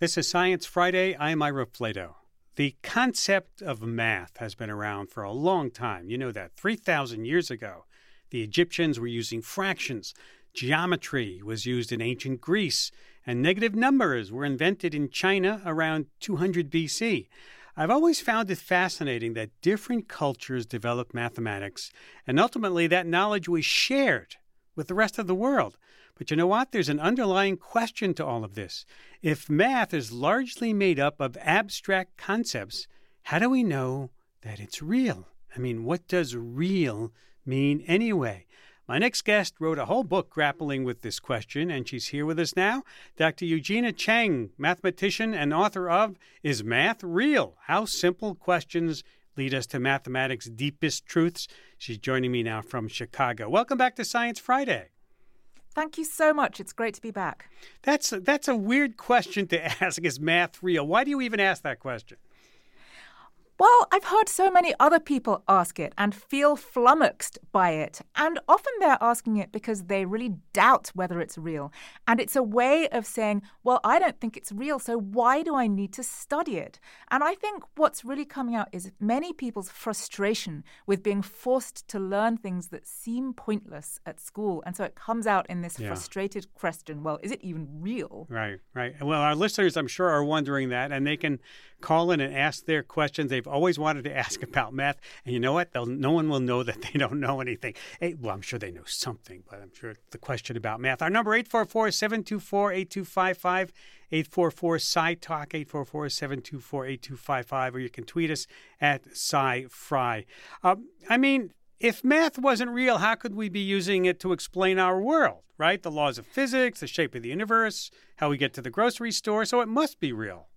This is Science Friday. I'm Ira Flatow. The concept of math has been around for a long time. You know that. 3,000 years ago, the Egyptians were using fractions. Geometry was used in ancient Greece, and negative numbers were invented in China around 200 BC. I've always found it fascinating that different cultures developed mathematics, and ultimately that knowledge was shared with the rest of the world. But you know what? There's an underlying question to all of this. If math is largely made up of abstract concepts, how do we know that it's real? I mean, what does real mean anyway? My next guest wrote a whole book grappling with this question, and she's here with us now. Dr. Eugenia Cheng, mathematician and author of Is Math Real? How Simple Questions Lead Us to Mathematics' Deepest Truths. She's joining me now from Chicago. Welcome back to Science Friday. Thank you so much. It's great to be back. That's a, that's a weird question to ask. Is math real? Why do you even ask that question? I've heard so many other people ask it and feel flummoxed by it. And often they're asking it because they really doubt whether it's real. And it's a way of saying, well, I don't think it's real, so why do I need to study it? And I think what's really coming out is many people's frustration with being forced to learn things that seem pointless at school. And so it comes out in this yeah. frustrated question well, is it even real? Right, right. Well, our listeners, I'm sure, are wondering that, and they can call in and ask their questions. They've always wanted to ask about math, and you know what? They'll, no one will know that they don't know anything. Hey, well, I'm sure they know something, but I'm sure the question about math. Our number 844-724-8255, 844-SciTalk, 844-724-8255, or you can tweet us at SciFri. Um, I mean, if math wasn't real, how could we be using it to explain our world, right? The laws of physics, the shape of the universe, how we get to the grocery store, so it must be real.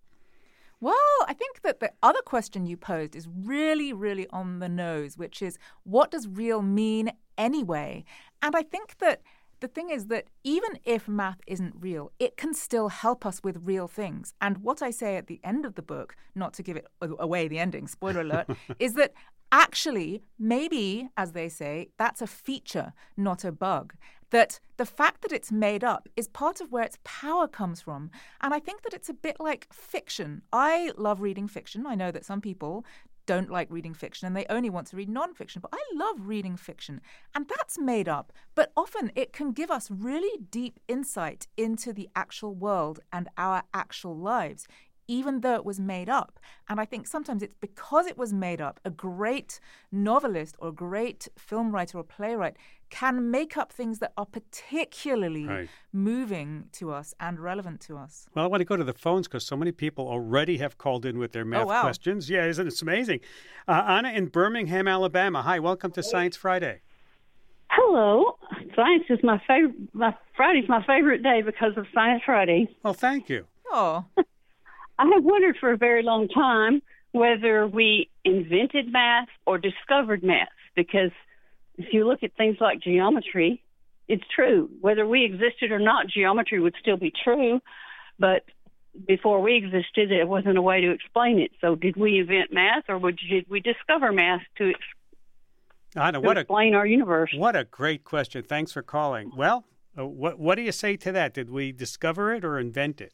Well, I think that the other question you posed is really, really on the nose, which is what does real mean anyway? And I think that the thing is that even if math isn't real, it can still help us with real things. And what I say at the end of the book, not to give it away the ending, spoiler alert, is that actually, maybe, as they say, that's a feature, not a bug that the fact that it's made up is part of where its power comes from. And I think that it's a bit like fiction. I love reading fiction. I know that some people don't like reading fiction and they only want to read nonfiction, but I love reading fiction. And that's made up, but often it can give us really deep insight into the actual world and our actual lives even though it was made up. And I think sometimes it's because it was made up. A great novelist or a great film writer or playwright can make up things that are particularly right. moving to us and relevant to us. Well, I want to go to the phones because so many people already have called in with their math oh, wow. questions. Yeah, isn't it amazing? Uh, Anna in Birmingham, Alabama. Hi, welcome to Science Friday. Hello. Science is my favorite. My Friday's my favorite day because of Science Friday. Well, thank you. Oh. I have wondered for a very long time whether we invented math or discovered math because if you look at things like geometry, it's true. Whether we existed or not, geometry would still be true, but before we existed, there wasn't a way to explain it. So, did we invent math, or did we discover math to, Anna, to what explain a, our universe? What a great question! Thanks for calling. Well, uh, what what do you say to that? Did we discover it or invent it?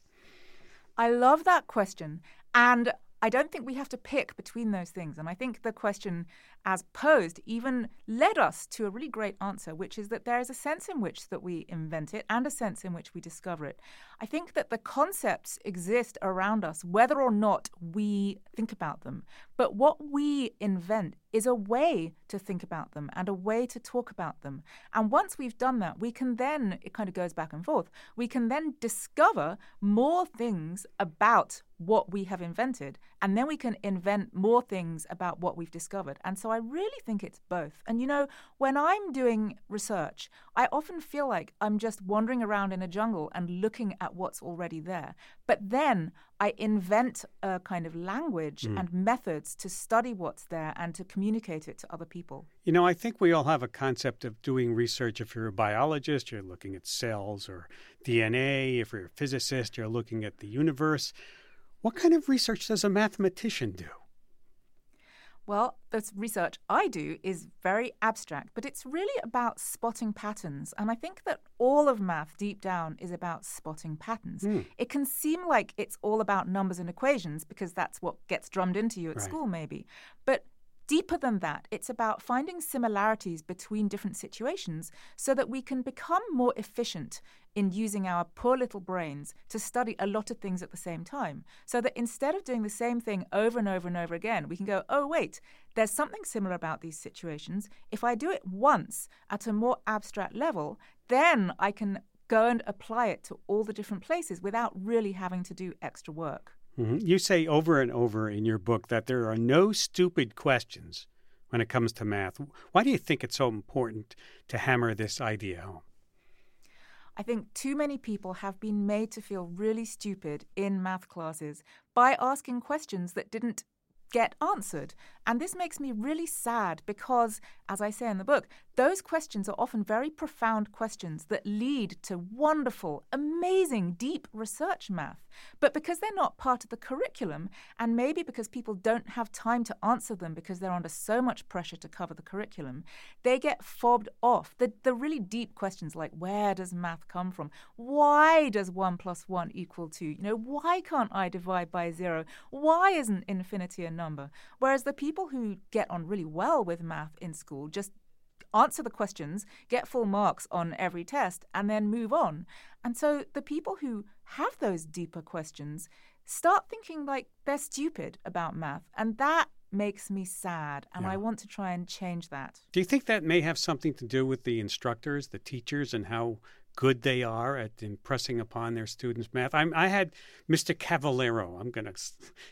I love that question. And I don't think we have to pick between those things. And I think the question, as posed, even led us to a really great answer, which is that there is a sense in which that we invent it and a sense in which we discover it. I think that the concepts exist around us, whether or not we think about them. But what we invent is a way to think about them and a way to talk about them. And once we've done that, we can then, it kind of goes back and forth, we can then discover more things about what we have invented. And then we can invent more things about what we've discovered. And so I really think it's both. And you know, when I'm doing research, I often feel like I'm just wandering around in a jungle and looking at what's already there. But then I invent a kind of language mm. and methods to study what's there and to communicate it to other people. You know, I think we all have a concept of doing research. If you're a biologist, you're looking at cells or DNA. If you're a physicist, you're looking at the universe. What kind of research does a mathematician do? Well, the research I do is very abstract, but it's really about spotting patterns. And I think that all of math deep down is about spotting patterns. Mm. It can seem like it's all about numbers and equations because that's what gets drummed into you at right. school, maybe. But Deeper than that, it's about finding similarities between different situations so that we can become more efficient in using our poor little brains to study a lot of things at the same time. So that instead of doing the same thing over and over and over again, we can go, oh, wait, there's something similar about these situations. If I do it once at a more abstract level, then I can go and apply it to all the different places without really having to do extra work. Mm-hmm. You say over and over in your book that there are no stupid questions when it comes to math. Why do you think it's so important to hammer this idea home? I think too many people have been made to feel really stupid in math classes by asking questions that didn't get answered. And this makes me really sad because, as I say in the book, those questions are often very profound questions that lead to wonderful, amazing, deep research math. But because they're not part of the curriculum, and maybe because people don't have time to answer them because they're under so much pressure to cover the curriculum, they get fobbed off. The, the really deep questions like where does math come from? Why does 1 plus 1 equal 2? You know, why can't I divide by 0? Why isn't infinity a number? Whereas the people who get on really well with math in school just answer the questions, get full marks on every test, and then move on. And so the people who have those deeper questions start thinking like they're stupid about math. And that makes me sad. And yeah. I want to try and change that. Do you think that may have something to do with the instructors, the teachers, and how good they are at impressing upon their students math. I'm, i had Mr. Cavallero, I'm going to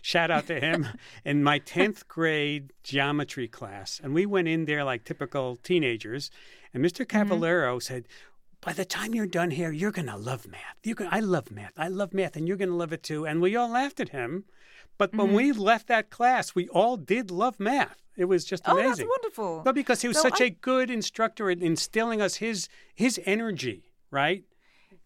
shout out to him, in my 10th grade geometry class. And we went in there like typical teenagers. And Mr. Mm-hmm. Cavallero mm-hmm. said, by the time you're done here, you're going to love math. You're gonna, I love math. I love math, and you're going to love it too. And we all laughed at him. But mm-hmm. when we left that class, we all did love math. It was just amazing. Oh, that's wonderful. But because he was so such I... a good instructor in instilling us his his energy right?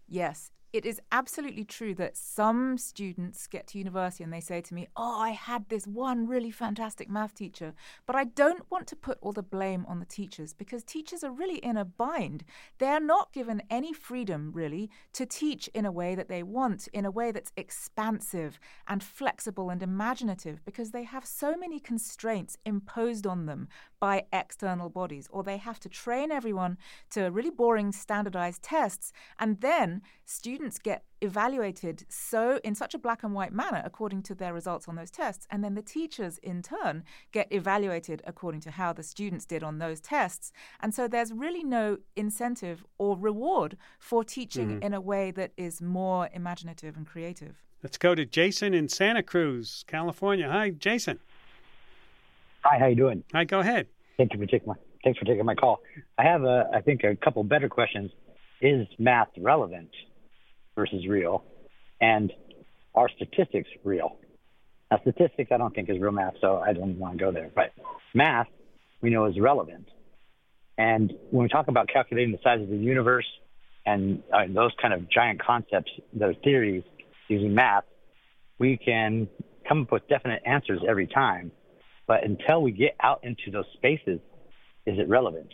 Yes it is absolutely true that some students get to university and they say to me, Oh, I had this one really fantastic math teacher. But I don't want to put all the blame on the teachers because teachers are really in a bind. They're not given any freedom, really, to teach in a way that they want, in a way that's expansive and flexible and imaginative because they have so many constraints imposed on them by external bodies, or they have to train everyone to really boring standardized tests. And then students get evaluated so in such a black and white manner according to their results on those tests and then the teachers in turn get evaluated according to how the students did on those tests and so there's really no incentive or reward for teaching mm-hmm. in a way that is more imaginative and creative let's go to jason in santa cruz california hi jason hi how you doing hi go ahead thank you for taking my thanks for taking my call i have a i think a couple better questions is math relevant versus real, and are statistics real? Now, statistics I don't think is real math, so I don't want to go there. But math we know is relevant. And when we talk about calculating the size of the universe and uh, those kind of giant concepts, those theories using math, we can come up with definite answers every time. But until we get out into those spaces, is it relevant?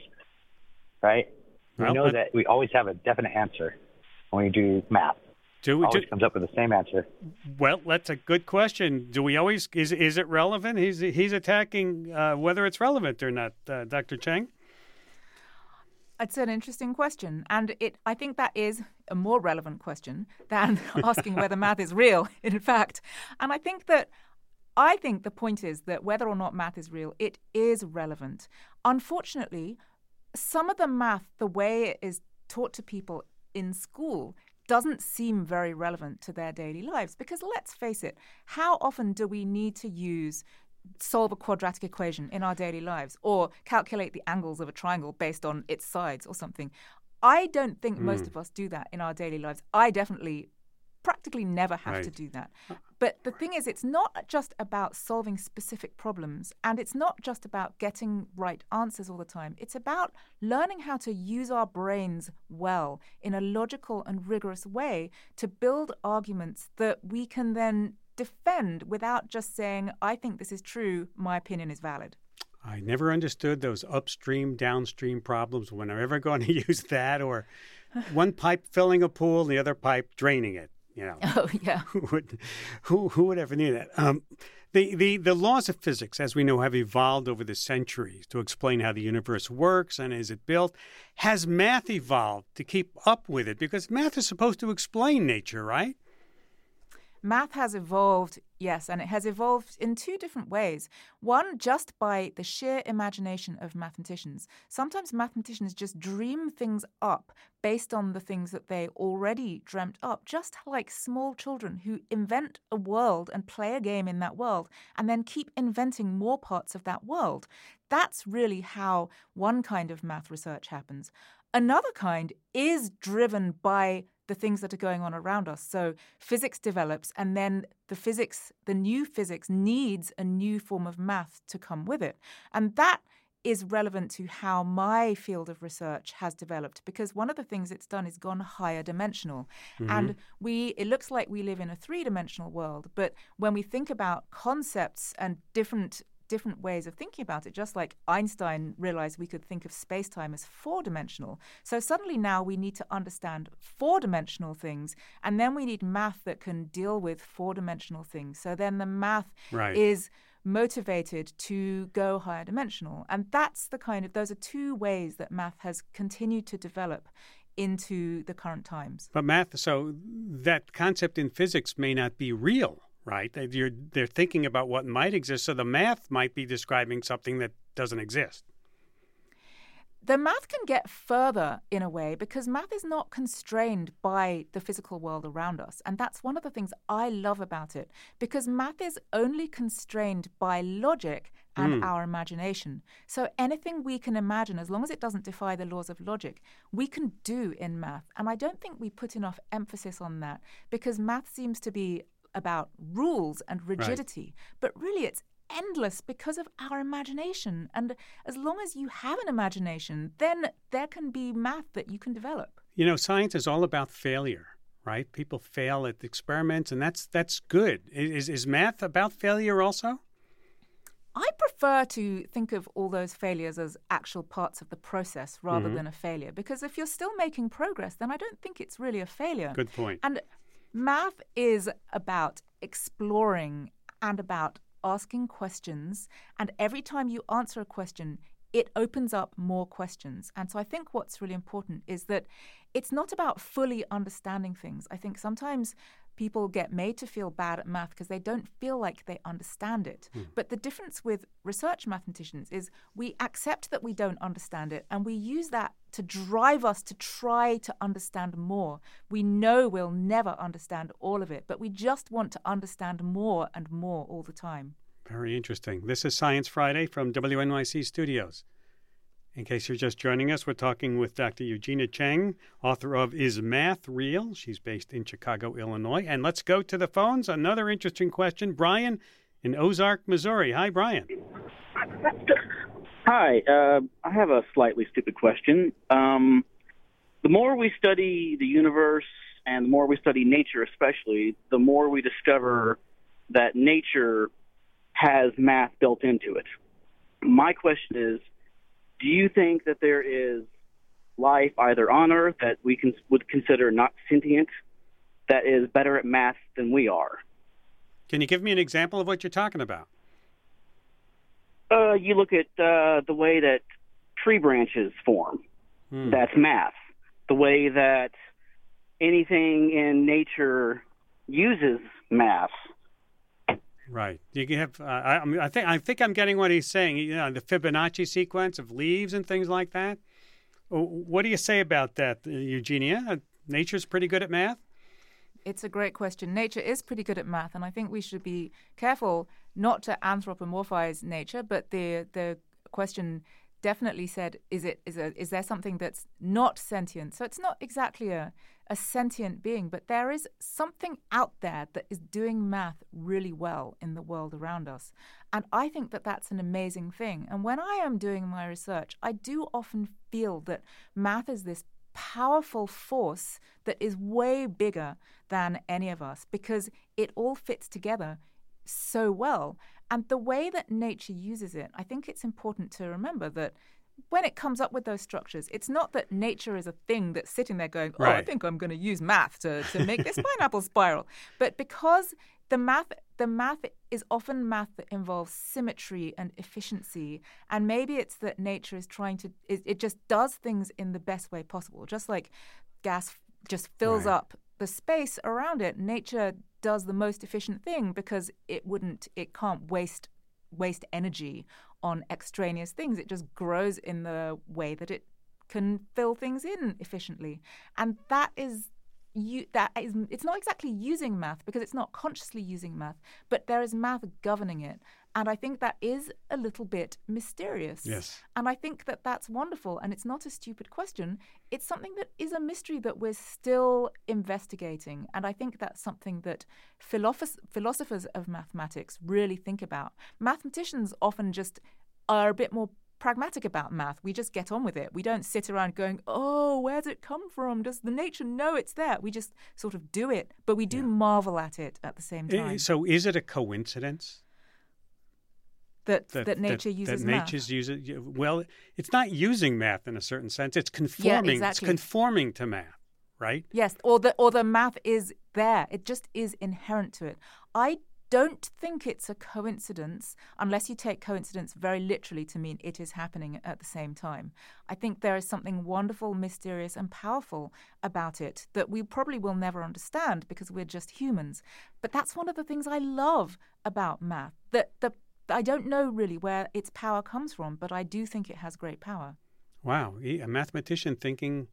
Right? Well, we know that we always have a definite answer when we do math. Do we, always do, comes up with the same answer. Well, that's a good question. Do we always is is it relevant? He's he's attacking uh, whether it's relevant or not, uh, Dr. Cheng. It's an interesting question, and it I think that is a more relevant question than asking whether math is real. In fact, and I think that I think the point is that whether or not math is real, it is relevant. Unfortunately, some of the math, the way it is taught to people in school doesn't seem very relevant to their daily lives because let's face it, how often do we need to use solve a quadratic equation in our daily lives or calculate the angles of a triangle based on its sides or something? I don't think mm. most hmm. of us do that in our daily lives. I definitely practically never have right. to do that. But the thing is, it's not just about solving specific problems and it's not just about getting right answers all the time. It's about learning how to use our brains well in a logical and rigorous way to build arguments that we can then defend without just saying, I think this is true, my opinion is valid. I never understood those upstream, downstream problems when I'm ever going to use that, or one pipe filling a pool, and the other pipe draining it. You know, oh yeah, who would who, who would ever need that? Um, the, the the laws of physics, as we know, have evolved over the centuries to explain how the universe works and is it built. Has math evolved to keep up with it? Because math is supposed to explain nature, right? Math has evolved, yes, and it has evolved in two different ways. One, just by the sheer imagination of mathematicians. Sometimes mathematicians just dream things up based on the things that they already dreamt up, just like small children who invent a world and play a game in that world and then keep inventing more parts of that world. That's really how one kind of math research happens. Another kind is driven by the things that are going on around us. So physics develops, and then the physics, the new physics, needs a new form of math to come with it. And that is relevant to how my field of research has developed because one of the things it's done is gone higher dimensional mm-hmm. and we it looks like we live in a three-dimensional world but when we think about concepts and different different ways of thinking about it, just like Einstein realized we could think of space time as four dimensional. So suddenly now we need to understand four dimensional things, and then we need math that can deal with four dimensional things. So then the math right. is motivated to go higher dimensional. And that's the kind of, those are two ways that math has continued to develop into the current times. But math, so that concept in physics may not be real right? You're, they're thinking about what might exist, so the math might be describing something that doesn't exist. The math can get further in a way because math is not constrained by the physical world around us. And that's one of the things I love about it because math is only constrained by logic and mm. our imagination. So anything we can imagine, as long as it doesn't defy the laws of logic, we can do in math. And I don't think we put enough emphasis on that because math seems to be about rules and rigidity, right. but really it's endless because of our imagination. And as long as you have an imagination, then there can be math that you can develop. You know, science is all about failure, right? People fail at experiments, and that's that's good. Is is math about failure also? I prefer to think of all those failures as actual parts of the process rather mm-hmm. than a failure because if you're still making progress, then I don't think it's really a failure. Good point. And Math is about exploring and about asking questions. And every time you answer a question, it opens up more questions. And so I think what's really important is that it's not about fully understanding things. I think sometimes people get made to feel bad at math because they don't feel like they understand it. Mm. But the difference with research mathematicians is we accept that we don't understand it and we use that to drive us to try to understand more. We know we'll never understand all of it, but we just want to understand more and more all the time. Very interesting. This is Science Friday from WNYC Studios. In case you're just joining us, we're talking with Dr. Eugenia Cheng, author of Is Math Real? She's based in Chicago, Illinois. And let's go to the phones. Another interesting question. Brian in Ozark, Missouri. Hi, Brian. Hi. Uh, I have a slightly stupid question. Um, the more we study the universe and the more we study nature, especially, the more we discover that nature has math built into it. My question is do you think that there is life either on Earth that we can, would consider not sentient that is better at math than we are? Can you give me an example of what you're talking about? Uh, you look at uh, the way that tree branches form. Hmm. That's math. The way that anything in nature uses math Right. You have. Uh, I, I, think. I think I'm getting what he's saying. You know, the Fibonacci sequence of leaves and things like that. What do you say about that, uh, Eugenia? Nature's pretty good at math. It's a great question. Nature is pretty good at math, and I think we should be careful not to anthropomorphize nature. But the the question definitely said, is it is a, is there something that's not sentient? So it's not exactly a a sentient being, but there is something out there that is doing math really well in the world around us. And I think that that's an amazing thing. And when I am doing my research, I do often feel that math is this powerful force that is way bigger than any of us because it all fits together so well. And the way that nature uses it, I think it's important to remember that when it comes up with those structures, it's not that nature is a thing that's sitting there going, oh, right. I think I'm going to use math to, to make this pineapple spiral. But because the math the math is often math that involves symmetry and efficiency and maybe it's that nature is trying to it, it just does things in the best way possible. Just like gas just fills right. up the space around it nature does the most efficient thing because it wouldn't it can't waste waste energy on extraneous things. It just grows in the way that it can fill things in efficiently. And that is you, that is it's not exactly using math because it's not consciously using math, but there is math governing it, and I think that is a little bit mysterious. Yes. And I think that that's wonderful, and it's not a stupid question. It's something that is a mystery that we're still investigating, and I think that's something that philosophers philosophers of mathematics really think about. Mathematicians often just are a bit more pragmatic about math. We just get on with it. We don't sit around going, oh, where's it come from? Does the nature know it's there? We just sort of do it, but we do yeah. marvel at it at the same time. So is it a coincidence? That, that, that nature that, uses that nature's uses well it's not using math in a certain sense it's conforming yeah, exactly. it's conforming to math right yes or the or the math is there it just is inherent to it i don't think it's a coincidence unless you take coincidence very literally to mean it is happening at the same time. I think there is something wonderful, mysterious, and powerful about it that we probably will never understand because we're just humans. But that's one of the things I love about math. That the I don't know really where its power comes from, but I do think it has great power. Wow, a mathematician thinking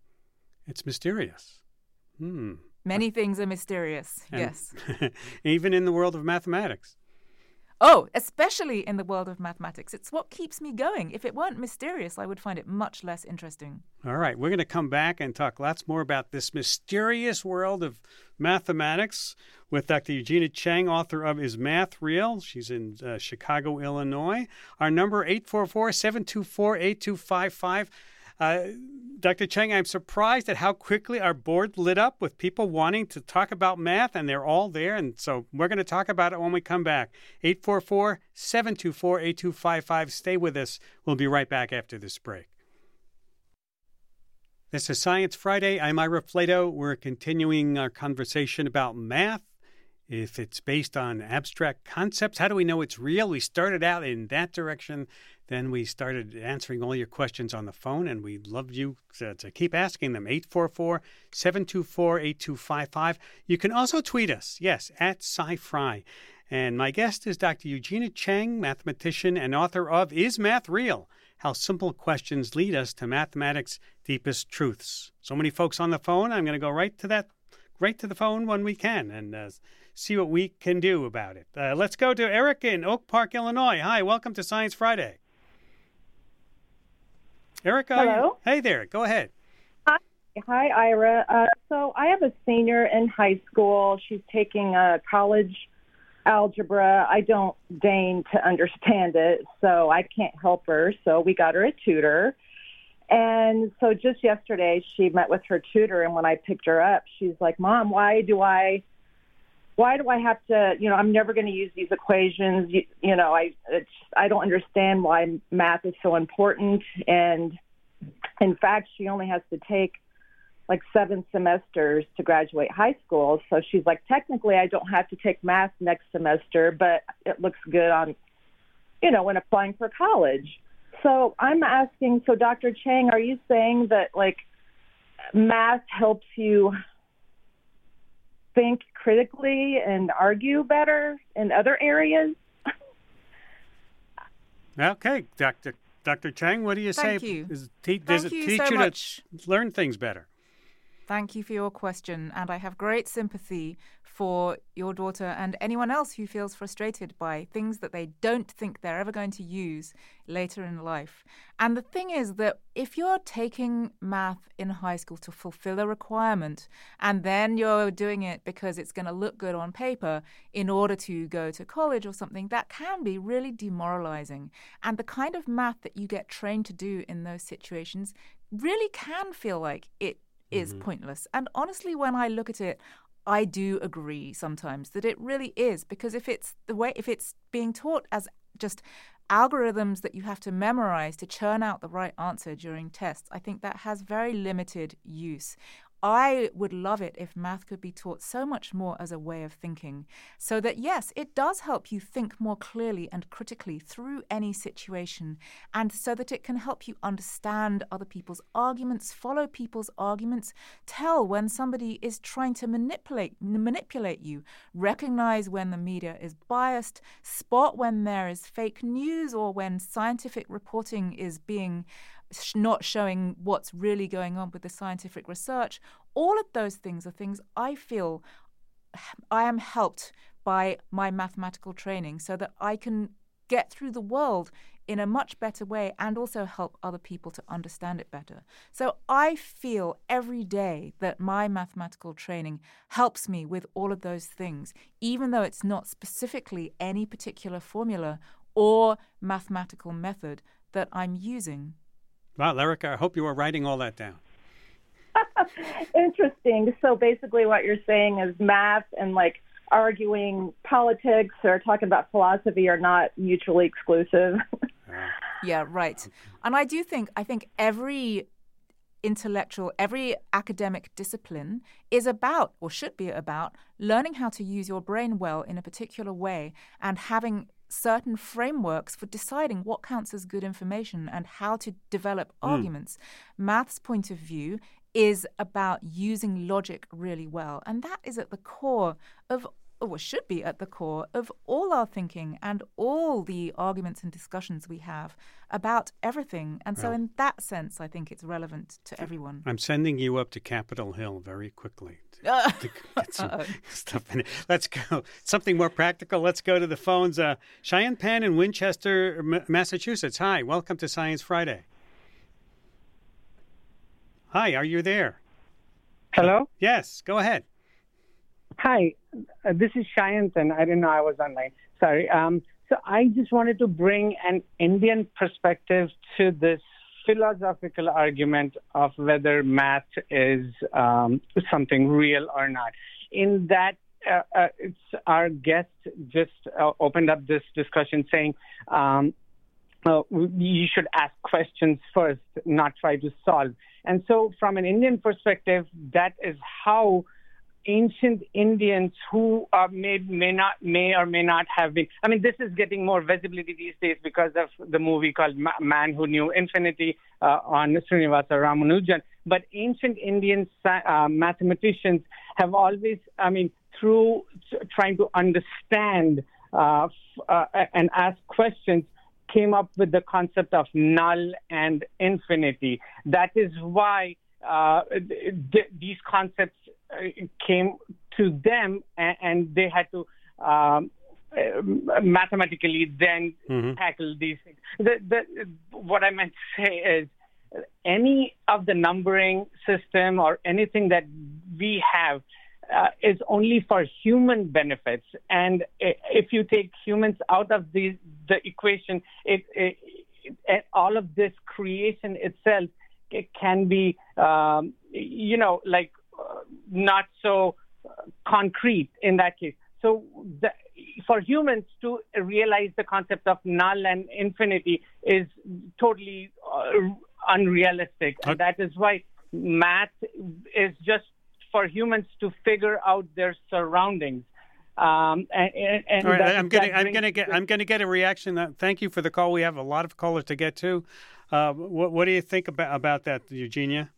it's mysterious. Hmm. Many things are mysterious, and yes. even in the world of mathematics. Oh, especially in the world of mathematics. It's what keeps me going. If it weren't mysterious, I would find it much less interesting. All right, we're going to come back and talk lots more about this mysterious world of mathematics with Dr. Eugenia Cheng, author of Is Math Real? She's in uh, Chicago, Illinois. Our number 844-724-8255. Uh, Dr. Cheng, I'm surprised at how quickly our board lit up with people wanting to talk about math, and they're all there. And so we're going to talk about it when we come back. 844 724 8255. Stay with us. We'll be right back after this break. This is Science Friday. I'm Ira Flatow. We're continuing our conversation about math. If it's based on abstract concepts, how do we know it's real? We started out in that direction. Then we started answering all your questions on the phone, and we love you to, to keep asking them. 844 724 8255. You can also tweet us, yes, at SciFri. And my guest is Dr. Eugenia Cheng, mathematician and author of Is Math Real? How Simple Questions Lead Us to Mathematics' Deepest Truths. So many folks on the phone. I'm going to go right to that, right to the phone when we can, and uh, see what we can do about it. Uh, let's go to Eric in Oak Park, Illinois. Hi, welcome to Science Friday. Erica. Hello. Hey there. Go ahead. Hi, Hi Ira. Uh, so I have a senior in high school. She's taking a college algebra. I don't deign to understand it, so I can't help her. So we got her a tutor. And so just yesterday, she met with her tutor, and when I picked her up, she's like, "Mom, why do I why do I have to, you know, I'm never going to use these equations. You, you know, I, it's, I don't understand why math is so important. And in fact, she only has to take like seven semesters to graduate high school. So she's like, technically, I don't have to take math next semester, but it looks good on, you know, when applying for college. So I'm asking, so Dr. Chang, are you saying that like math helps you think critically and argue better in other areas. okay, Dr. Dr. Cheng, what do you Thank say? You. Is, te- Thank does it you teach so you much. to learn things better? Thank you for your question, and I have great sympathy for your daughter and anyone else who feels frustrated by things that they don't think they're ever going to use later in life. And the thing is that if you're taking math in high school to fulfill a requirement and then you're doing it because it's going to look good on paper in order to go to college or something, that can be really demoralizing. And the kind of math that you get trained to do in those situations really can feel like it is mm-hmm. pointless. And honestly, when I look at it, I do agree sometimes that it really is because if it's the way if it's being taught as just algorithms that you have to memorize to churn out the right answer during tests, I think that has very limited use. I would love it if math could be taught so much more as a way of thinking, so that yes, it does help you think more clearly and critically through any situation, and so that it can help you understand other people's arguments, follow people's arguments, tell when somebody is trying to manipulate manipulate you, recognize when the media is biased, spot when there is fake news or when scientific reporting is being not showing what's really going on with the scientific research. All of those things are things I feel I am helped by my mathematical training so that I can get through the world in a much better way and also help other people to understand it better. So I feel every day that my mathematical training helps me with all of those things, even though it's not specifically any particular formula or mathematical method that I'm using. Wow, Lyrica, I hope you are writing all that down. Interesting. So basically, what you're saying is math and like arguing politics or talking about philosophy are not mutually exclusive. yeah, right. And I do think I think every intellectual, every academic discipline is about, or should be about, learning how to use your brain well in a particular way and having certain frameworks for deciding what counts as good information and how to develop mm. arguments. Math's point of view is about using logic really well. And that is at the core of or should be at the core of all our thinking and all the arguments and discussions we have about everything. And so, well, in that sense, I think it's relevant to everyone. I'm sending you up to Capitol Hill very quickly to, to get some stuff in it. Let's go. Something more practical. Let's go to the phones. Uh, Shayantan in Winchester, Massachusetts. Hi, welcome to Science Friday. Hi, are you there? Hello? Yes, go ahead. Hi, uh, this is Shayantan. I didn't know I was online. Sorry. Um, so I just wanted to bring an Indian perspective to this philosophical argument of whether math is um, something real or not. In that, uh, uh, our guest just uh, opened up this discussion saying um, you should ask questions first, not try to solve. And so, from an Indian perspective, that is how ancient Indians who uh, may may not may or may not have been. I mean, this is getting more visibility these days because of the movie called Man Who Knew Infinity uh, on Srinivasa Ramanujan. But ancient Indian uh, mathematicians have always, I mean, through trying to understand uh, uh, and ask questions, came up with the concept of null and infinity. That is why uh, th- these concepts came to them, and, and they had to um, mathematically then mm-hmm. tackle these things. The, the, what I meant to say is any of the numbering system or anything that we have uh, is only for human benefits. And if you take humans out of the, the equation, it, it, it, all of this creation itself it can be, um, you know, like uh, not so uh, concrete in that case. So the, for humans to realize the concept of null and infinity is totally uh, unrealistic. And that is why math is just for humans to figure out their surroundings. Um, and, and right, I'm getting, I'm going to get, I'm going to get a reaction. Thank you for the call. We have a lot of callers to get to. Uh, what, what do you think about about that, Eugenia?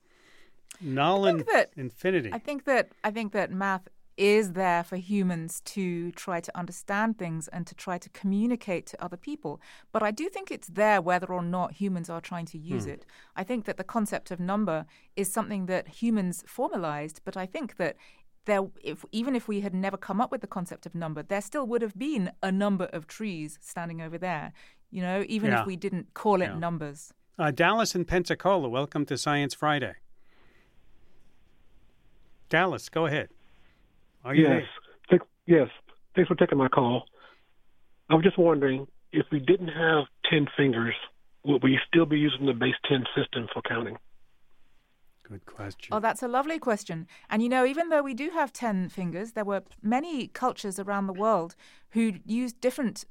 Null and that, infinity. I think that I think that math is there for humans to try to understand things and to try to communicate to other people. But I do think it's there whether or not humans are trying to use hmm. it. I think that the concept of number is something that humans formalized, but I think that there, if, even if we had never come up with the concept of number, there still would have been a number of trees standing over there, you know, even yeah. if we didn't call it yeah. numbers. Uh, Dallas and Pensacola, welcome to Science Friday. Dallas, go ahead. Are you yes. Th- yes. Thanks for taking my call. I was just wondering if we didn't have 10 fingers, would we still be using the base 10 system for counting? Good question. Oh, that's a lovely question. And you know, even though we do have 10 fingers, there were many cultures around the world who used different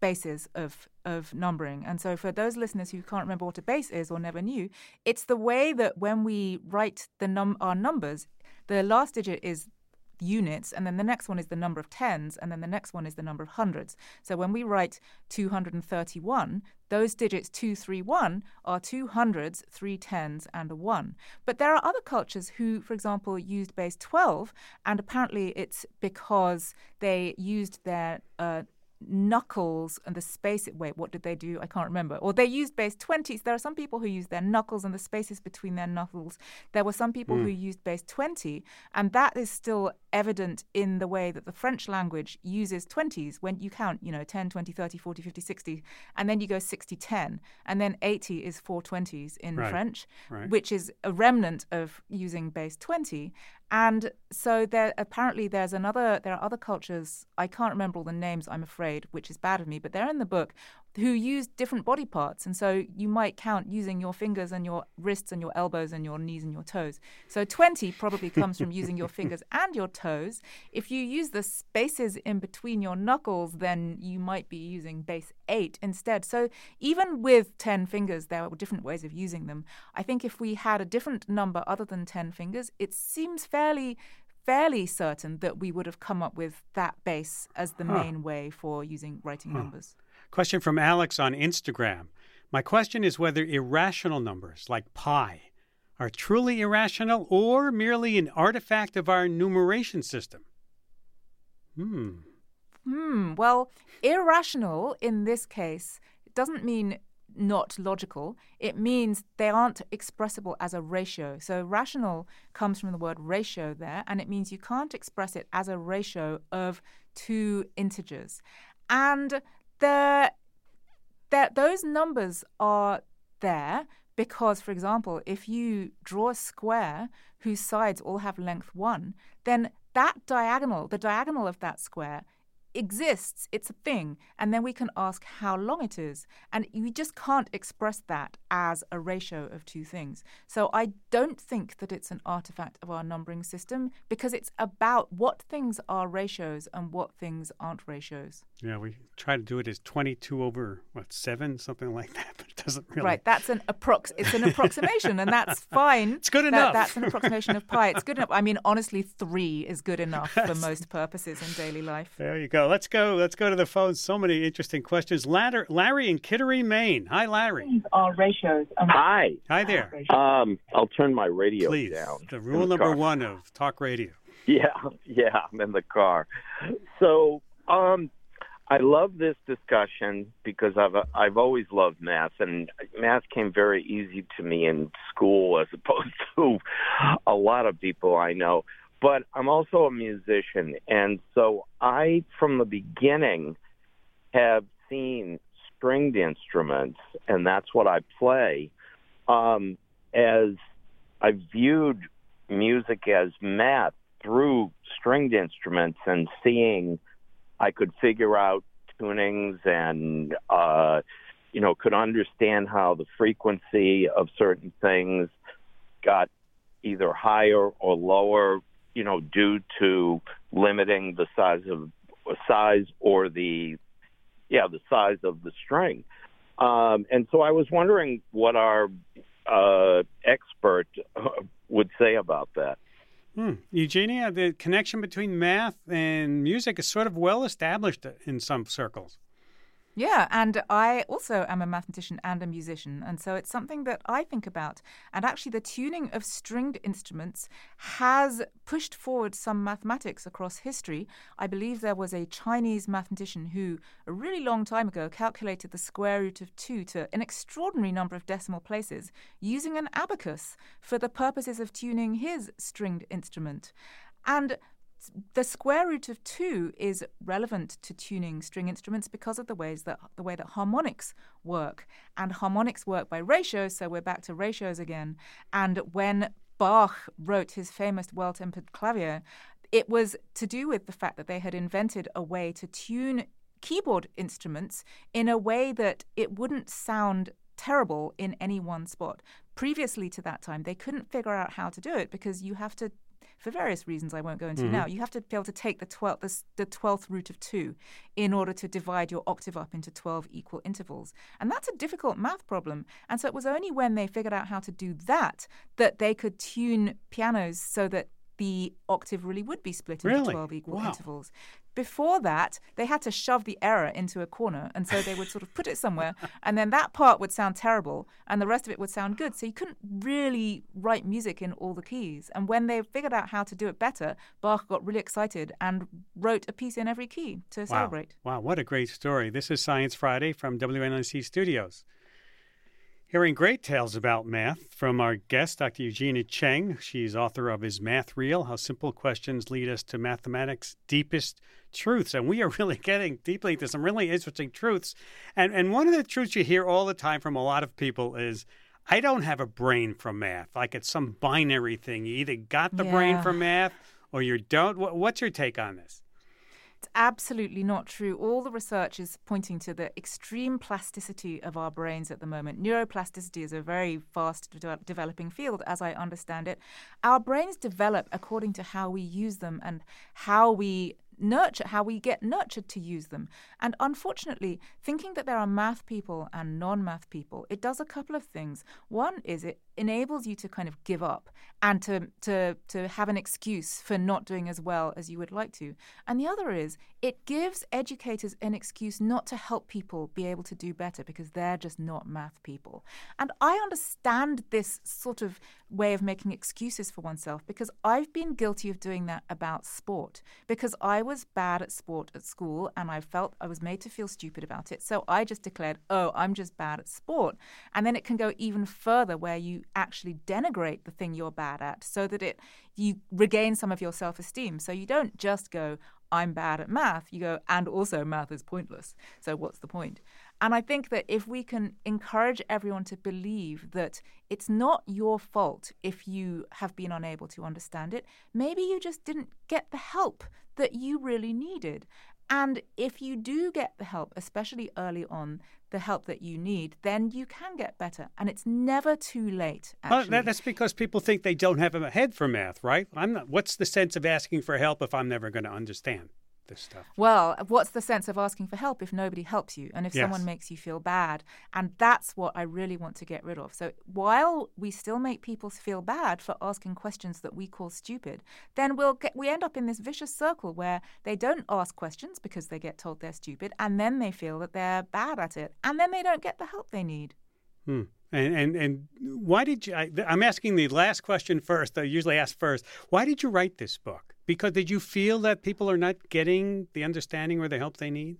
bases of of numbering. And so for those listeners who can't remember what a base is or never knew, it's the way that when we write the num our numbers, the last digit is units, and then the next one is the number of tens, and then the next one is the number of hundreds. So when we write 231, those digits 231 are two hundreds, three tens, and a one. But there are other cultures who, for example, used base 12, and apparently it's because they used their uh, knuckles and the space. Wait, what did they do? I can't remember. Or they used base 20s. There are some people who use their knuckles and the spaces between their knuckles. There were some people mm. who used base 20, and that is still evident in the way that the French language uses 20s when you count, you know, 10, 20, 30, 40, 50, 60, and then you go 60, 10, and then 80 is four 20s in right. French, right. which is a remnant of using base 20. And so there apparently there's another there are other cultures I can't remember all the names I'm afraid which is bad of me but they're in the book who use different body parts. And so you might count using your fingers and your wrists and your elbows and your knees and your toes. So 20 probably comes from using your fingers and your toes. If you use the spaces in between your knuckles, then you might be using base 8 instead. So even with 10 fingers, there are different ways of using them. I think if we had a different number other than 10 fingers, it seems fairly fairly certain that we would have come up with that base as the huh. main way for using writing huh. numbers. Question from Alex on Instagram. My question is whether irrational numbers like pi are truly irrational or merely an artifact of our numeration system. Hmm. Hmm. Well, irrational in this case doesn't mean not logical. It means they aren't expressible as a ratio. So rational comes from the word ratio there, and it means you can't express it as a ratio of two integers. And the, that those numbers are there because, for example, if you draw a square whose sides all have length one, then that diagonal, the diagonal of that square, exists, it's a thing, and then we can ask how long it is. And you just can't express that as a ratio of two things. So I don't think that it's an artifact of our numbering system because it's about what things are ratios and what things aren't ratios. Yeah, we try to do it as 22 over, what, 7, something like that, but it doesn't really. Right, that's an approx. It's an approximation, and that's fine. It's good that, enough. That's an approximation of pi. It's good enough. I mean, honestly, 3 is good enough for most purposes in daily life. There you go. Let's go. Let's go to the phone. So many interesting questions. Larry, Larry in Kittery, Maine. Hi, Larry. All ratios. Um, Hi. Hi there. Um, I'll turn my radio Please. down. The rule the number car. one of talk radio. Yeah, yeah. I'm in the car. So, I love this discussion because I've I've always loved math, and math came very easy to me in school as opposed to a lot of people I know but I'm also a musician. And so I, from the beginning, have seen stringed instruments, and that's what I play, um, as I viewed music as math through stringed instruments and seeing I could figure out tunings and, uh, you know, could understand how the frequency of certain things got either higher or lower you know, due to limiting the size of size or the yeah the size of the string. Um, and so I was wondering what our uh, expert uh, would say about that. Hmm. Eugenia, the connection between math and music is sort of well established in some circles. Yeah, and I also am a mathematician and a musician, and so it's something that I think about. And actually, the tuning of stringed instruments has pushed forward some mathematics across history. I believe there was a Chinese mathematician who, a really long time ago, calculated the square root of 2 to an extraordinary number of decimal places using an abacus for the purposes of tuning his stringed instrument. And the square root of two is relevant to tuning string instruments because of the ways that the way that harmonics work, and harmonics work by ratios. So we're back to ratios again. And when Bach wrote his famous well-tempered clavier, it was to do with the fact that they had invented a way to tune keyboard instruments in a way that it wouldn't sound terrible in any one spot. Previously to that time, they couldn't figure out how to do it because you have to for various reasons I won't go into mm-hmm. now, you have to be able to take the 12th, the, the 12th root of 2 in order to divide your octave up into 12 equal intervals. And that's a difficult math problem. And so it was only when they figured out how to do that that they could tune pianos so that the octave really would be split into really? 12 equal wow. intervals. Before that, they had to shove the error into a corner. And so they would sort of put it somewhere. And then that part would sound terrible and the rest of it would sound good. So you couldn't really write music in all the keys. And when they figured out how to do it better, Bach got really excited and wrote a piece in every key to wow. celebrate. Wow, what a great story. This is Science Friday from WNYC Studios. Hearing great tales about math from our guest, Dr. Eugenia Cheng. She's author of Is Math Real? How Simple Questions Lead Us to Mathematics' Deepest Truths. And we are really getting deeply into some really interesting truths. And, and one of the truths you hear all the time from a lot of people is, I don't have a brain for math. Like it's some binary thing. You either got the yeah. brain for math or you don't. What's your take on this? It's absolutely not true. All the research is pointing to the extreme plasticity of our brains at the moment. Neuroplasticity is a very fast de- developing field, as I understand it. Our brains develop according to how we use them and how we nurture, how we get nurtured to use them. And unfortunately, thinking that there are math people and non math people, it does a couple of things. One is it enables you to kind of give up and to, to, to have an excuse for not doing as well as you would like to. And the other is it gives educators an excuse not to help people be able to do better because they're just not math people. And I understand this sort of way of making excuses for oneself because I've been guilty of doing that about sport because I was bad at sport at school and I felt I was made to feel stupid about it. So I just declared, oh, I'm just bad at sport. And then it can go even further where you actually denigrate the thing you're bad at so that it you regain some of your self-esteem. So you don't just go, I'm bad at math. You go, and also math is pointless. So what's the point? And I think that if we can encourage everyone to believe that it's not your fault if you have been unable to understand it, maybe you just didn't get the help that you really needed. And if you do get the help, especially early on, the help that you need, then you can get better. And it's never too late. Actually. Well, that's because people think they don't have a head for math, right? I'm not, what's the sense of asking for help if I'm never going to understand? This stuff? Well, what's the sense of asking for help if nobody helps you and if yes. someone makes you feel bad? And that's what I really want to get rid of. So while we still make people feel bad for asking questions that we call stupid, then we'll get, we end up in this vicious circle where they don't ask questions because they get told they're stupid and then they feel that they're bad at it and then they don't get the help they need. Hmm. And, and and why did you? I, am asking the last question first. I usually ask first. Why did you write this book? Because did you feel that people are not getting the understanding or the help they need?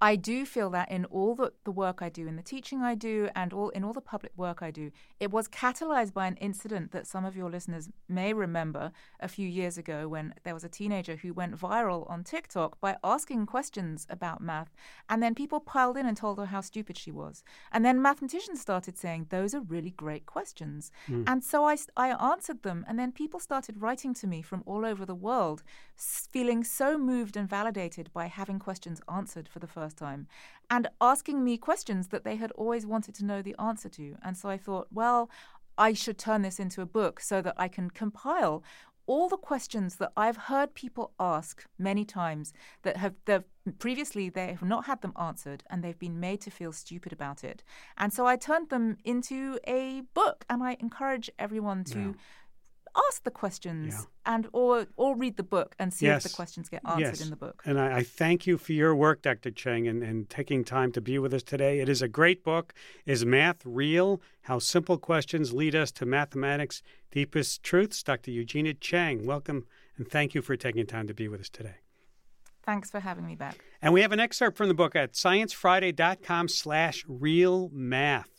I do feel that in all the, the work I do, in the teaching I do, and all in all the public work I do, it was catalyzed by an incident that some of your listeners may remember a few years ago when there was a teenager who went viral on TikTok by asking questions about math, and then people piled in and told her how stupid she was. And then mathematicians started saying, Those are really great questions. Mm. And so I, I answered them, and then people started writing to me from all over the world, feeling so moved and validated by having questions answered for the first first time and asking me questions that they had always wanted to know the answer to. And so I thought, well, I should turn this into a book so that I can compile all the questions that I've heard people ask many times that have previously they have not had them answered and they've been made to feel stupid about it. And so I turned them into a book and I encourage everyone to yeah ask the questions yeah. and or or read the book and see yes. if the questions get answered yes. in the book. And I, I, thank you for your work, Dr. Cheng, and, and taking time to be with us today. It is a great book. Is Math Real? How Simple Questions Lead Us to Mathematics' Deepest Truths. Dr. Eugenia Cheng, welcome and thank you for taking time to be with us today. Thanks for having me back. And we have an excerpt from the book at sciencefriday.com slash real math.